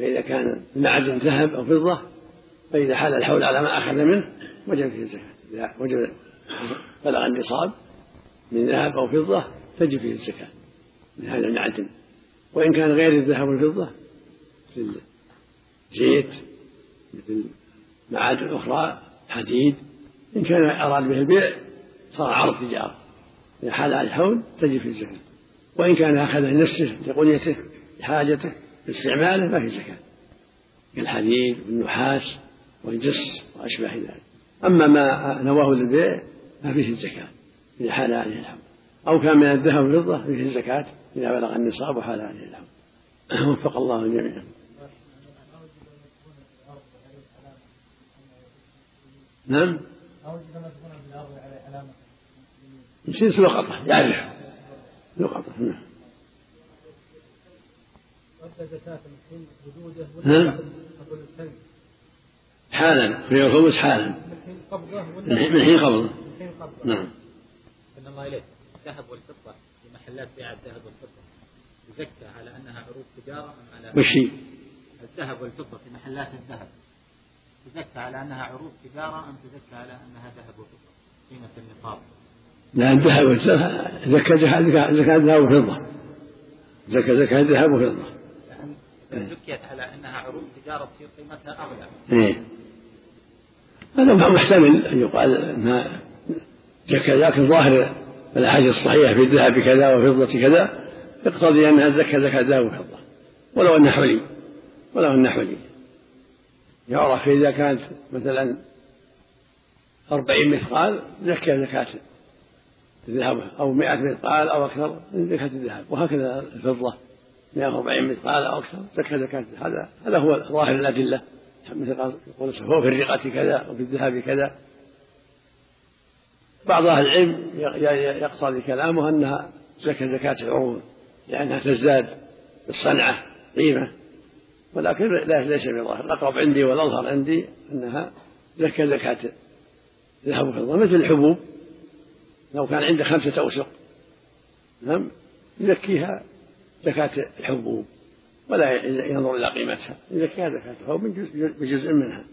فإذا كان المعدن ذهب أو فضة فإذا حال الحول على ما أخذ منه وجب فيه الزكاة. إذا وجب بلغ النصاب من ذهب أو فضة تجب فيه الزكاة من هذا المعدن. وإن كان غير الذهب والفضة مثل زيت مثل معادن أخرى حديد إن كان أراد به البيع صار عرض تجارة. إذا حال على الحول تجب فيه الزكاة. وإن كان أخذه لنفسه لقنيته لحاجته لاستعماله ما في زكاة. كالحديد والنحاس والجص وأشباه ذلك. أما ما نواه للبيع ففيه الزكاة إذا حال عليه الحول أو كان من الذهب والفضة فيه الزكاة إذا بلغ النصاب وحال عليه الحول وفق الله الجميع نعم؟ يصير لقطة يعرف. لقطة نعم. نعم. حالا. في الخمس حالا. من حين قبضه نعم. أن الله إليك. الذهب والفضة. في محلات بيع الذهب والفضة. تزكى على أنها عروض تجارة أم على وش الذهب والفضة في محلات الذهب. تزكى على أنها عروض تجارة أم تزكى على أنها ذهب وفضة. قيمة النقاب لا الذهب والفضة زكاة زكاة الذهب وفضة زكاة زكاة الذهب وفضة زكيت على أنها عروض تجارة تصير قيمتها أغلى. إيه. هذا محتمل أن يقال أنها زكاة لكن ظاهر الأحاديث الصحيحة في الذهب كذا وفضة كذا يقتضي أنها زكاة زكاة ذهب وفضة. ولو أنها حلي ولو أنها حلي. يعرف إذا كانت مثلا أربعين مثقال زكى زكاة الذهب أو مئة مثقال أو أكثر زكاة الذهب وهكذا الفضة. مئة وأربعين مثقال أو أكثر زكى زكاة. هذا هذا هو ظاهر الأدلة. مثل يقول هو في الرقة كذا وفي الذهب كذا. بعض أهل العلم يقتضي كلامه أنها زكاة زكاة العروض لأنها تزداد بالصنعة قيمة. ولكن ليس بظاهر. الأقرب عندي والأظهر عندي أنها زكاة زكاة. ذهب وفضة مثل الحبوب لو كان عنده خمسة أوسق نعم يزكيها زكاة الحبوب ولا ينظر إلى قيمتها. يزكيها زكاة الحبوب بجزء منها.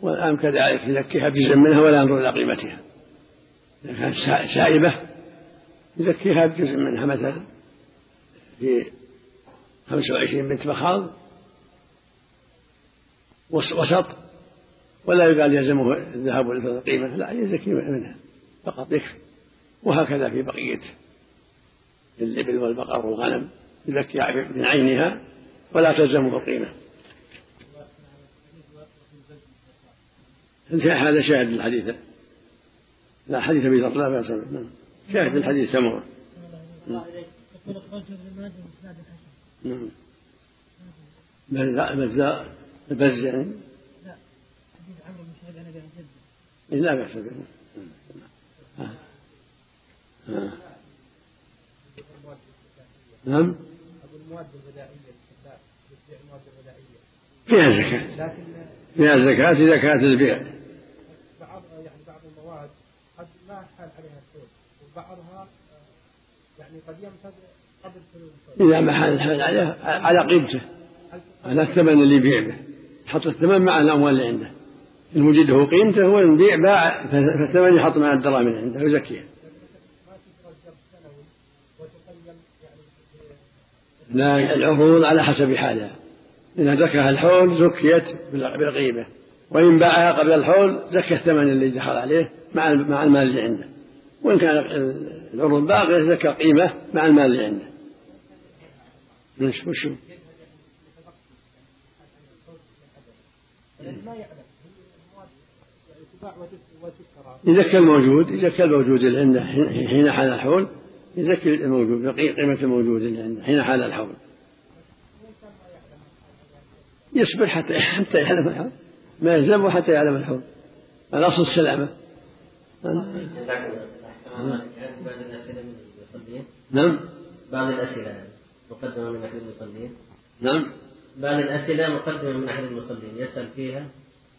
والآن كذلك يزكيها بجزء منها ولا ينظر إلى قيمتها. إذا كانت سائبة يزكيها بجزء منها. مثلا في خمسة وعشرين بنت مخاض وسط ولا يقال يلزمه الذهب والقيمة لا يزكي منها فقط يكفي. وهكذا في بقية الإبل والبقر والغنم يزكي من عينها ولا تلزمه القيمة هذا شاهد الحديث. لا حديث أبي لا بأس به. شاهد الحديث سموه نعم. بزاء البز يعني. لا. حديث عمرو بن شعيب عن ابي لا بأس به. نعم. المواد الغذائية المواد الغذائية فيها زكاة. فيها زكاة إذا كانت البيع بعض يعني بعض المواد قد ما حال عليها الحول وبعضها يعني قد ينفذ قبل حلول إذا ما حال الحول عليها على قيمته. على الثمن اللي يبيع به. حط الثمن مع الأموال اللي عنده. إن وجده قيمته وإن بيع باع فالثمن يحط مع الدراهم اللي عنده ويزكيها. لا العروض على حسب حالها. إذا زكاها الحول زكيت بالقيمة وإن باعها قبل الحول زكى الثمن اللي دخل عليه مع مع المال اللي عنده. وإن كان العروض باقية زكى قيمة مع المال اللي عنده. وش يزكى الموجود يزكى الموجود اللي عنده حين حال الحول. يزكي الموجود قيمة الموجود اللي عنده حين حال الحول. يصبر حتى حتى يعلم الحول. ما يلزمه حتى يعلم الحول. الأصل السلامة. نعم. بعض الأسئلة. مقدمة من أحد المصلين. نعم. بعض الأسئلة مقدمة من أحد المصلين. يسأل فيها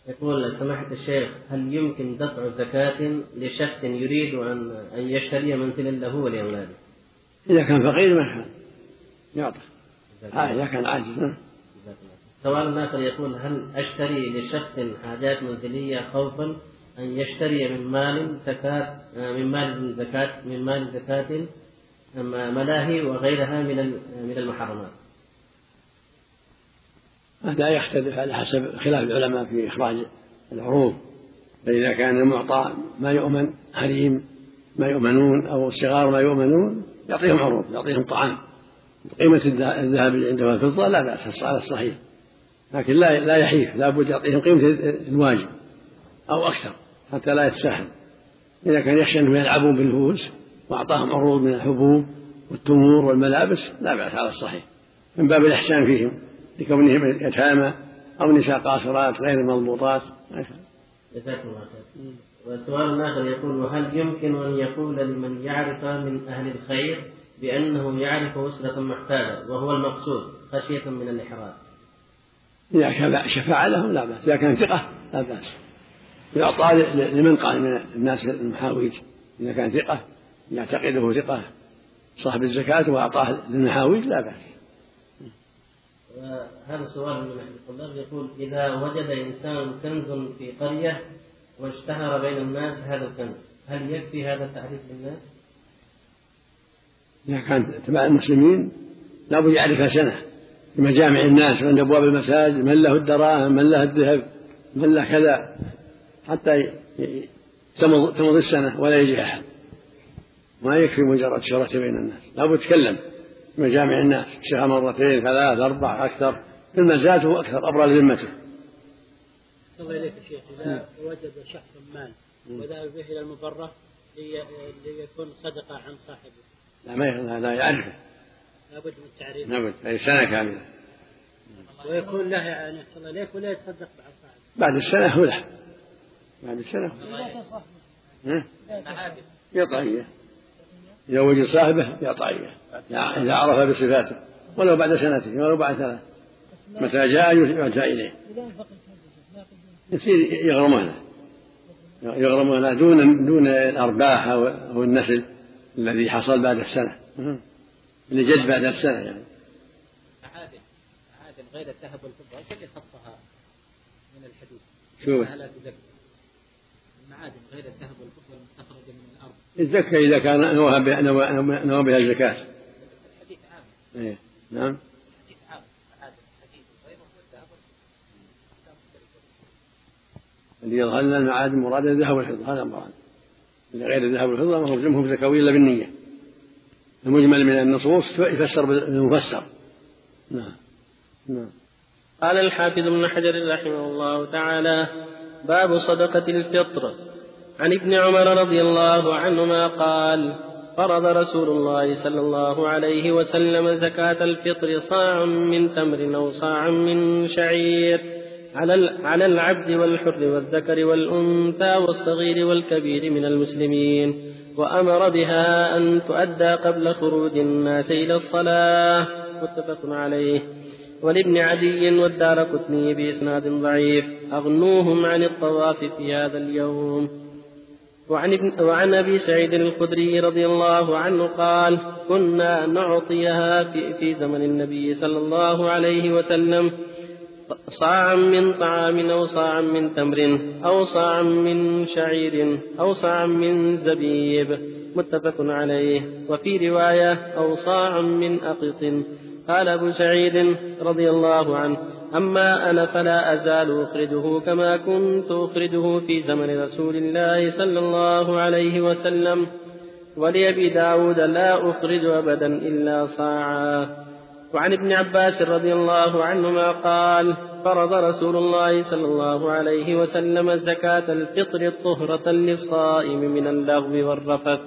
يقول سماحة الشيخ هل يمكن دفع زكاة لشخص يريد أن أن يشتري منزلا له ولأولاده؟ إذا كان فقير ما يعطى. آه إذا كان عاجز. نعم سؤال آخر يقول هل أشتري لشخص حاجات منزلية خوفا أن يشتري من مال زكاة من مال زكاة من مال زكاة ملاهي وغيرها من من المحرمات. هذا يختلف على حسب خلاف العلماء في إخراج العروض. فإذا كان المعطى ما يؤمن حريم ما يؤمنون أو الصغار ما يؤمنون يعطيهم عروض يعطيهم طعام. قيمة الذهب عنده والفضة لا بأس على الصحيح. لكن لا لا يحيف لا بد يعطيهم قيمة الواجب أو أكثر حتى لا يتساهل. إذا كان يخشى أنهم يلعبون بالفلوس وأعطاهم عروض من الحبوب والتمور والملابس لا بأس على الصحيح. من باب الإحسان فيهم. لكونهم يتامى أو نساء قاصرات غير مضبوطات. جزاكم الله خير. وسؤال آخر يقول هل يمكن أن يقول لمن يعرف من أهل الخير بأنه يعرف أسرة محتاجة وهو المقصود خشية من الإحراج إذا شفع لهم لا بأس إذا كان ثقة لا بأس. يعطى لمن قال من الناس المحاويج إذا كان ثقة يعتقده ثقة صاحب الزكاة وأعطاه للمحاويج لا بأس. وهذا سؤال من أحد الطلاب يقول إذا وجد إنسان كنز في قرية واشتهر بين الناس هذا الكنز هل يكفي هذا التعريف للناس؟ إذا كان تبع المسلمين لابد يعرفها سنة. في مجامع الناس وعند أبواب المساجد من له الدراهم من له الذهب من له كذا حتى تمضي السنة ولا يجي أحد. ما يكفي مجرد شهرة بين الناس. لابد يتكلم مجامع الناس. شهر مرتين ثلاث أربع أكثر. كل زاد هو أكثر أبرى لذمته الله إليك يا شيخ. إذا وجد شخص مال وذهب به إلى المبرة ليكون صدقة عن صاحبه. لا ما لا يعرفه. لابد من التعريف لابد أي سنة كاملة. ويكون له يعني الله إليك ولا يتصدق بعد صاحبه. بعد السنة هو له. بعد السنة يعطى إذا وجد صاحبه يعطى إذا عرف بصفاته. ولو بعد سنتين ولو بعد ثلاث. متى جاء يؤتى إليه. يصير يغرمونه يغرمونه دون دون الأرباح أو النسل الذي حصل بعد السنة. اللي جد بعد السنة يعني. معادن غير الذهب والفضة إيش اللي خصها من الحدود؟ شوف لا تزكى المعادن غير الذهب والفضة المستخرجة من الأرض. الزكاة إذا كان نوى بها الزكاة. الحديث عام. إيه نعم. اللي يظهر لنا المعادن مراد الذهب والفضة هذا مراد غير الذهب والفضة ما هو هو زكوي إلا بالنية. المجمل من النصوص يفسر بالمفسر نعم. نعم. قال الحافظ ابن حجر رحمه الله تعالى باب صدقة الفطر. عن ابن عمر رضي الله عنهما قال فرض رسول الله صلى الله عليه وسلم زكاة الفطر صاع من تمر أو صاع من شعير على العبد والحر والذكر والأنثى والصغير والكبير من المسلمين وأمر بها أن تؤدى قبل خروج الناس إلى الصلاة. متفق عليه. ولابن عدي والدار قطني بإسناد ضعيف. أغنوهم عن الطواف في هذا اليوم. وعن, ابن وعن أبي سعيد الخدري رضي الله عنه قال كنا نعطيها في, في زمن النبي صلى الله عليه وسلم. صاعا من طعام أو صاعا من تمر أو صاعا من شعير أو صاعا من زبيب. متفق عليه. وفي رواية أو صاعا من أقط. قال أبو سعيد رضي الله عنه أما أنا فلا أزال أخرجه كما كنت أخرجه في زمن رسول الله صلى الله عليه وسلم. ولأبي داود لا أخرج أبدا إلا صاعا. وعن ابن عباس رضي الله عنهما قال فرض رسول الله صلى الله عليه وسلم زكاة الفطر طهرة للصائم من اللغو والرفث.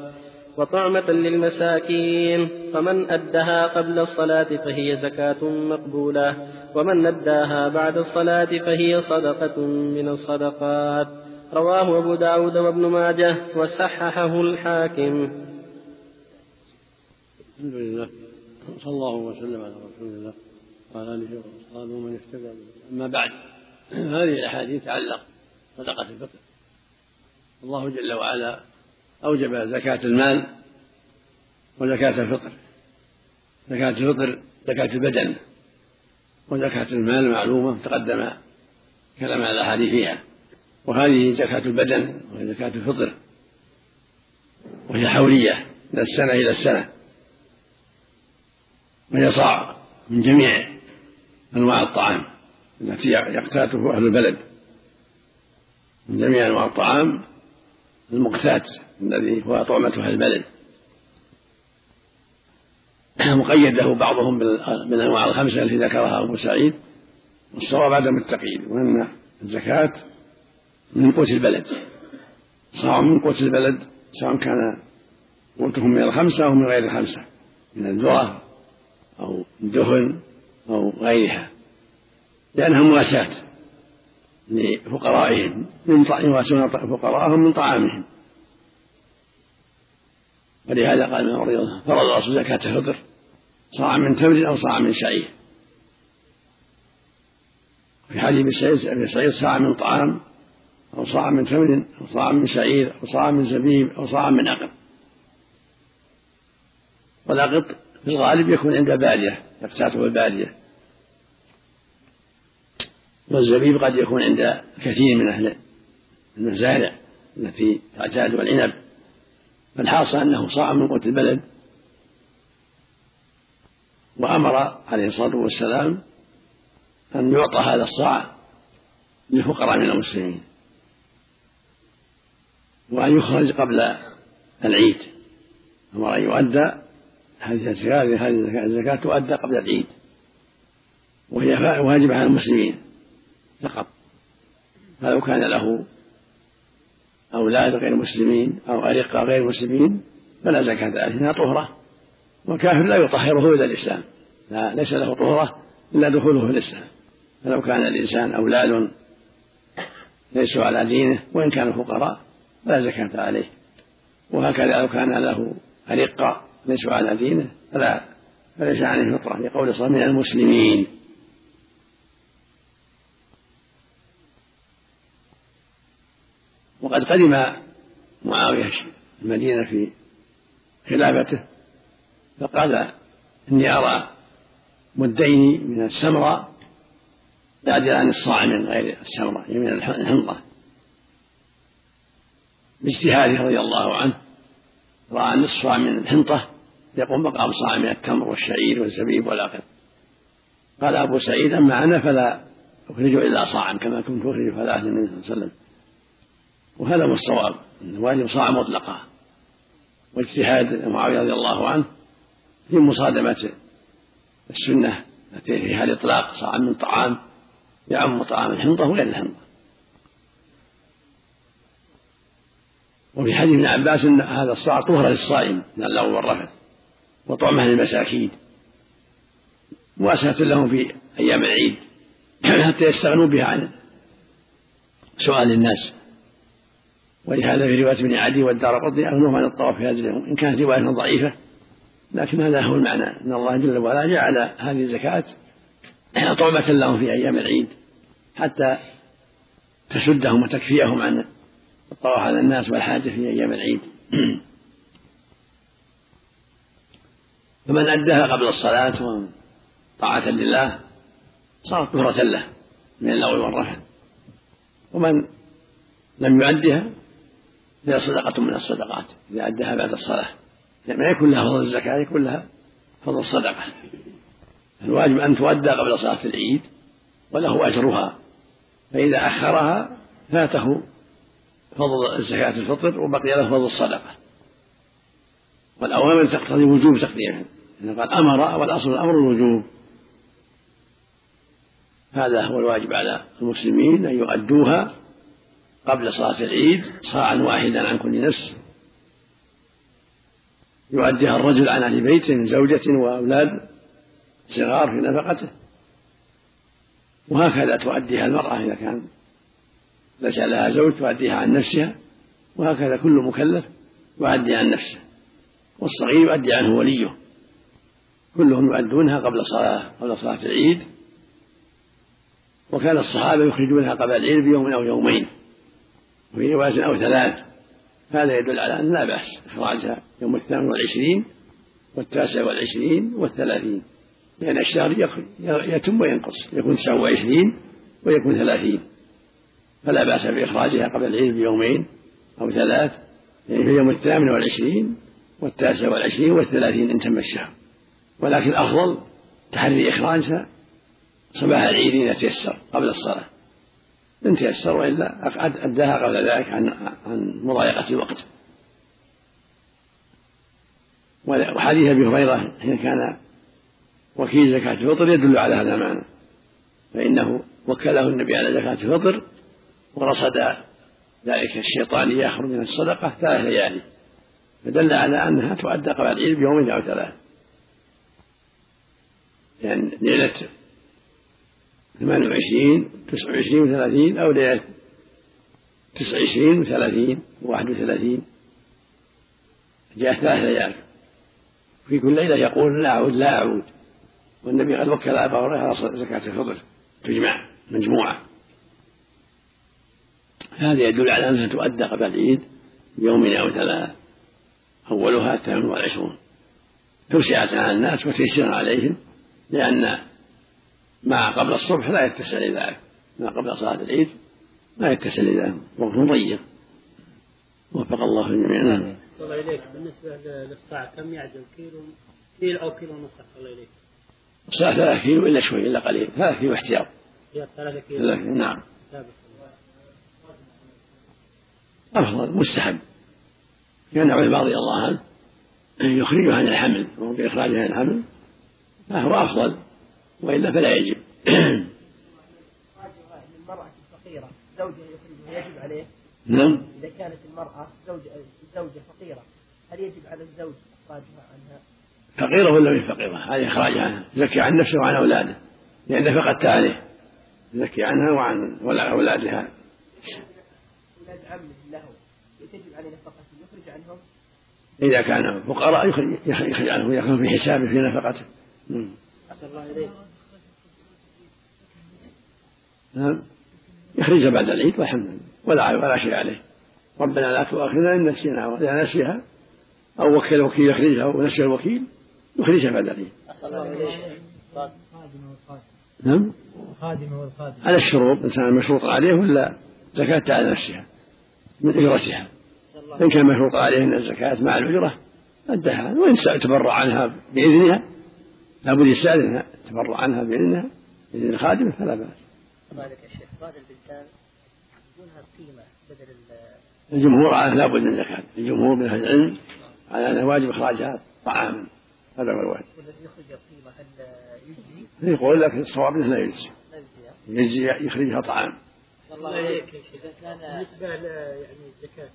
وطعمة للمساكين. فمن أدها قبل الصلاة فهي زكاة مقبولة. ومن أداها بعد الصلاة فهي صدقة من الصدقات. رواه أبو داود وابن ماجه وصححه الحاكم. الحمد لله. صلى الله وسلم على رسول الله وعلى آله وأصحابه ومن اهتدى أما بعد هذه الأحاديث تعلق صدقة الفطر. الله جل وعلا أوجب زكاة المال وزكاة الفطر زكاة الفطر زكاة البدن وزكاة المال معلومة تقدم كلام على فيها. وهذه زكاة البدن وهي زكاة الفطر وهي حولية من السنة إلى السنة وهي صاع من جميع أنواع الطعام التي يقتاته أهل البلد من جميع أنواع الطعام المقتات. الذي هو طعمة أهل البلد. مقيد له بعضهم بالأنواع الخمسة التي ذكرها أبو سعيد والصواب عدم التقييد وأن الزكاة من قوت البلد. صاع من قوت البلد سواء كان قوتهم من الخمسة أو من غير الخمسة من الذرة أو الدهن أو غيرها لأنها مواساة لفقرائهم من يواسون فقراءهم من طعامهم. ولهذا قال ابن رضي الله فرض الرسول زكاة الفطر صاع من تمر أو صاع من شعير. في حديث ابن سعيد صاع من طعام أو صاع من تمر أو صاع من شعير أو صاع من زبيب أو صاع من أقط. والأقط في الغالب يكون عند بادية يقتاته البادية. والزبيب قد يكون عند كثير من أهل المزارع التي تعتاد العنب فالحاصل أنه صاع من قوت البلد وأمر عليه الصلاة والسلام أن يعطى هذا الصاع للفقراء من المسلمين وأن يخرج قبل العيد. أمر أن يؤدى هذه الزكاة هذه الزكاة تؤدى قبل العيد. وهي واجبة على المسلمين فقط. فلو كان له أولاد غير مسلمين أو أرقة غير مسلمين فلا زكاة عليهما طهرة. والكافر لا يطهره إلا الإسلام. لا ليس له طهرة إلا دخوله في الإسلام. فلو كان الإنسان أولاد ليسوا على دينه وإن كانوا فقراء فلا زكاة عليه. وهكذا لو كان له أرقة ليسوا على دينه فلا فليس عليه فطرة لقول صلى من المسلمين. قدم معاوية المدينة في خلافته فقال إني أرى مدين من السمراء يعدلان الصاع من غير السمراء يعني من الحنطة. باجتهاده رضي الله عنه رأى الصاع من الحنطة يقوم مقام صاع من التمر والشعير والزبيب والعقل قال أبو سعيد أما أنا فلا أخرج إلا صاعا كما كنت أخرج فلا منه صلى الله عليه وسلم. وهذا هو الصواب. الواجب صاع مطلقا. واجتهاد معاوية رضي الله عنه في مصادمة السنة. التي فيها الإطلاق صاع من طعام يعم طعام الحنطة وغير الحنطة. وفي حديث ابن عباس أن هذا الصاع طهرة للصائم من اللغو والرفث وطعمة للمساكين. مواساة لهم في أيام العيد حتى يستغنوا بها عن سؤال الناس. ولهذا في رواية ابن عدي والدار قطني أغنوهم عن الطواف في هذه اليوم إن كانت رواية ضعيفة لكن هذا هو المعنى أن الله جل وعلا جعل هذه الزكاة طعمة لهم في أيام العيد حتى تسدهم وتكفيهم عن الطواف على الناس والحاجة في أيام العيد. فمن أداها قبل الصلاة طاعة لله صارت طهرة له من اللغو والرفث ومن لم يؤدها فهي صدقة من الصدقات. إذا أداها بعد الصلاة. يعني ما يكون لها فضل الزكاة يكون لها فضل الصدقة. الواجب أن تؤدى قبل صلاة العيد وله أجرها. فإذا أخرها فاته فضل الزكاة الفطر وبقي له فضل الصدقة. والأوامر تقتضي وجوب تقديمها إذا قال أمر والأصل الأمر الوجوب. هذا هو الواجب على المسلمين أن يؤدوها قبل صلاة العيد صاعا واحدا عن كل نفس. يؤديها الرجل عن أهل بيته من زوجة وأولاد صغار في نفقته. وهكذا تؤديها المرأة إذا كان ليس لها زوج تؤديها عن نفسها. وهكذا كل مكلف يؤدي عن نفسه. والصغير يؤدي عنه وليه. كلهم يؤدونها قبل صلاة قبل صلاة العيد. وكان الصحابة يخرجونها قبل العيد بيوم أو يومين. وفي رواية أو ثلاث هذا يدل على أن لا بأس إخراجها يوم الثامن والعشرين والتاسع والعشرين والثلاثين لأن الشهر يتم وينقص يكون تسعة وعشرين ويكون ثلاثين فلا بأس بإخراجها قبل العيد بيومين أو ثلاث يعني في اليوم الثامن والعشرين والتاسع والعشرين والثلاثين إن تم الشهر ولكن الأفضل تحري إخراجها صباح العيد إذا تيسر قبل الصلاة. إن تيسر وإلا أداها قبل ذلك عن عن مضايقة الوقت. وحديث أبي هريرة حين كان وكيل زكاة الفطر يدل على هذا المعنى. فإنه وكله النبي على زكاة الفطر ورصد ذلك الشيطان يخرج من الصدقة ثلاث ليالي فدل على أنها تؤدى قبل العيد بيومين أو ثلاث. يعني ليلة ثمان وعشرين تسع وعشرين وثلاثين أو ليلة تسع وعشرين وثلاثين وواحد وثلاثين. جاء ثلاث ليال في كل ليلة يقول لا أعود لا أعود. والنبي قد وكل أبا هريرة على زكاة الفطر. تجمع مجموعة. هذا يدل على أنها تؤدى قبل العيد يوم أو ثلاث أولها الثامن والعشرون. توسعة على الناس وتيسيرا عليهم لأن ما قبل الصبح لا يتسع لذلك. ما قبل صلاة العيد لا يتسع لذلك. وقت ضيق. وفق الله جميعا نعم. الله إليك. بالنسبة للصاع كم يعدل كيلو كيلو أو كيلو ونصف؟ الله إليك. الصاع ثلاثة كيلو إلا شوي إلا قليل. ثلاثة كيلو احتياط. ثلاثة كيلو. نعم. أفضل مستحب. لأن عمر رضي الله عنه يخرجها عن الحمل وهو بإخراجها عن الحمل. فهو أفضل. وإلا فلا يجب. الفقيرة زوجها يخرجها يجب عليه نعم. إذا كانت المرأة زوجة زوجة فقيرة هل يجب على الزوج إخراجها عنها؟ فقيرة ولا من فقيرة؟ هذه إخراجها عنها. يزكي عن نفسه وعن أولاده. لأن فقدت عليه. يزكي عنها وعن أولادها. أولاد عمه له يجب عليه نفقته يخرج عنهم إذا كان فقراء يخرج عنهم يكون في حسابه في نفقته. الله إليك نعم. يخرجها بعد العيد والحمد لله ولا ولا شيء عليه. ربنا لا تؤاخذنا إن نسينا وإذا نسيها أو وكل الوكيل يخرجها ونسي الوكيل يخرجها بعد العيد. نعم. الخادمة والخادم على الشروط إنسان مشروط عليه ولا زكاة على نفسها؟ من أجرتها. إن كان مشروط عليه أن الزكاة مع الأجرة أدها. وإن تبرع عنها بإذنها لابد يستأذنها تبرع عنها بإذنها بإذن الخادم فلا بأس. ذلك يا شيخ بعض البلدان دونها قيمة بدل الجمهور على لابد من زكاة الجمهور من أهل العلم على أنه واجب إخراجها طعاما هذا هو الواجب. والذي يخرج القيمة هل يجزي؟ يقول لك الصواب أنه لا يجزي. لا يجزي يجزي يخرجها طعام. الله إليك يا شيخ بالنسبة يعني الزكاة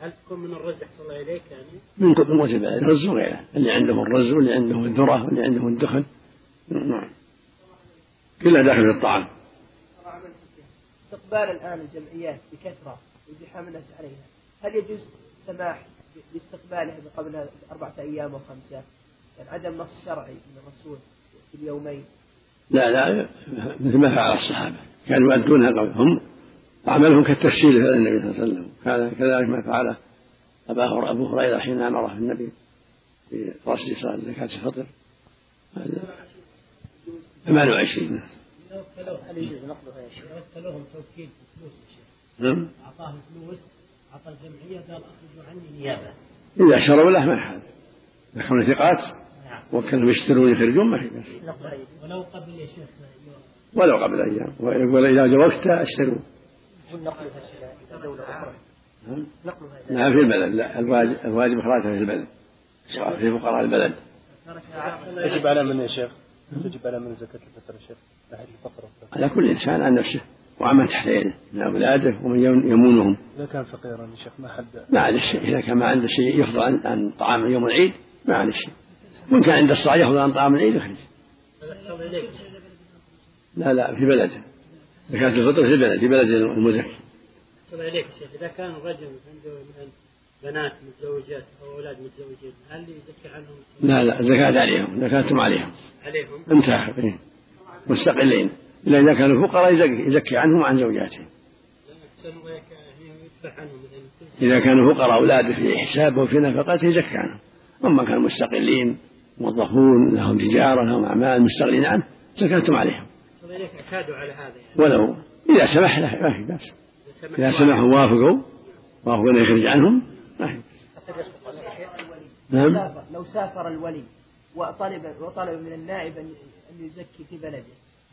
هل تكون من الرز أحسن الله إليك يعني؟ من من وجب الرز وغيره اللي عنده الرز واللي عنده الذرة واللي عنده الدخن نعم. كلها داخل في الطعام. استقبال الآن الجمعيات بكثرة وزحام الناس عليها. هل يجوز سماح باستقبالها قبل أربعة أيام أو خمسة؟ يعني عدم نص شرعي من الرسول في اليومين. لا لا مثل ما فعل الصحابة. كانوا يؤدونها قبل. هم عملهم كالتفسير لهذا النبي صلى الله عليه وسلم. كان كذلك ما فعله أبا أبو هريرة حين أمره النبي في رصد صلاة زكاة الفطر. هذا 28 هل يجوز نقضها يا شيخ؟ وكلوهم توكيل فلوس يا شيخ. نعم. أعطاهم فلوس أعطى الجمعية قال أخرجوا عني نيابة. إذا شروا له ما حال إذا كانوا ثقات وكانوا يشترون يخرجون ما في ولو قبل يا شيخ ولو قبل أيام. ويقول إذا جوزت أشتروا. نقلها إلى دولة أخرى؟ نعم. نعم في البلد. لا الواجب الواجب إخراجها في البلد. في فقراء البلد. يجب على من يا شيخ؟ يجب على من زكاة الفطر يا شيخ؟ أحد الفقر على كل إنسان عن نفسه وعمن تحت يده من أولاده ومن يمونهم. إذا كان فقيرا يا شيخ ما حد؟ ما عليه شيء إذا كان ما عنده شيء يفضل عن, عن طعام يوم العيد ما عليه شيء وإن كان عنده الصاع يفضل عن طعام العيد يخرج لا لا في بلده زكاة الفطر في البلد في بلد المزكي إليك شيخ. إذا كان الرجل عنده بنات متزوجات أو أولاد متزوجين هل يزكي عنهم؟ لا لا زكاة عليهم زكاتهم عليهم عليهم؟ انتهى إيه. مستقلين إلا إذا كانوا فقراء يزكي, يزكي عنهم وعن زوجاتهم إذا كانوا فقراء أولاده في حسابه وفي نفقته يزكي عنهم أما كانوا مستقلين موظفون لهم تجارة لهم أعمال مستغنين عنه زكاتهم عليهم اعتادوا على هذا يعني ولو إذا سمح له ما في بأس إذا. سمحوا وافقوا وافقوا أن يخرج عنهم ما نعم. سافر, لو سافر الولي وطلب وطلب من النائب أن أن يزكي في بلده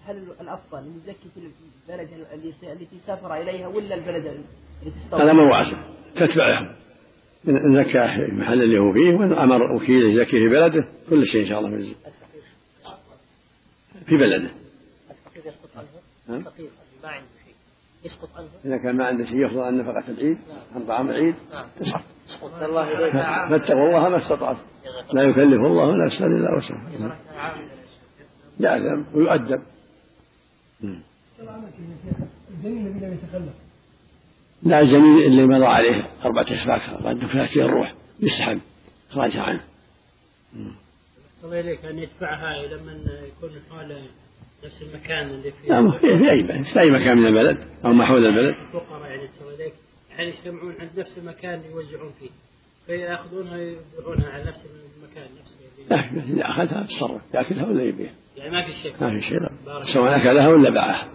هل الأفضل أن يزكي في البلد التي سافر إليها ولا البلد التي؟ هذا مو واسع تتبعهم إن زكى في المحل اللي هو فيه وإن أمر وكيل يزكي في بلده كل شيء إن شاء الله في الز- في بلده. الفقير يسقط عنه. الفقير ما عنده يسقط عنه. إذا كان ما عنده شيء يأخذ عن نفقة العيد عن طعام العيد نعم. تسقط. يسقط. الله إليك. فاتقوا الله ما استطعتم لا يكلف الله نفسا إلا وسعها. يعلم ويؤدب. الذي يتخلف لا الجميل اللي مضى عليه أربعة أشفاك قد دفعت فيه الروح يسحب إخراجها عنه. الله إليك أن يدفعها لما يكون حول نفس المكان اللي فيه. نعم في أي في أي مكان من البلد أو ما حول البلد. الفقراء يعني إليك يعني يجتمعون عند نفس المكان يوزعون فيه. فيأخذونها يبيعونها على نفس المكان نفسه. اللي لا إذا أخذها تصرف. يأكلها ولا يبيع. يعني ما في شيء. ما في شيء. سواء أكلها ولا باعها.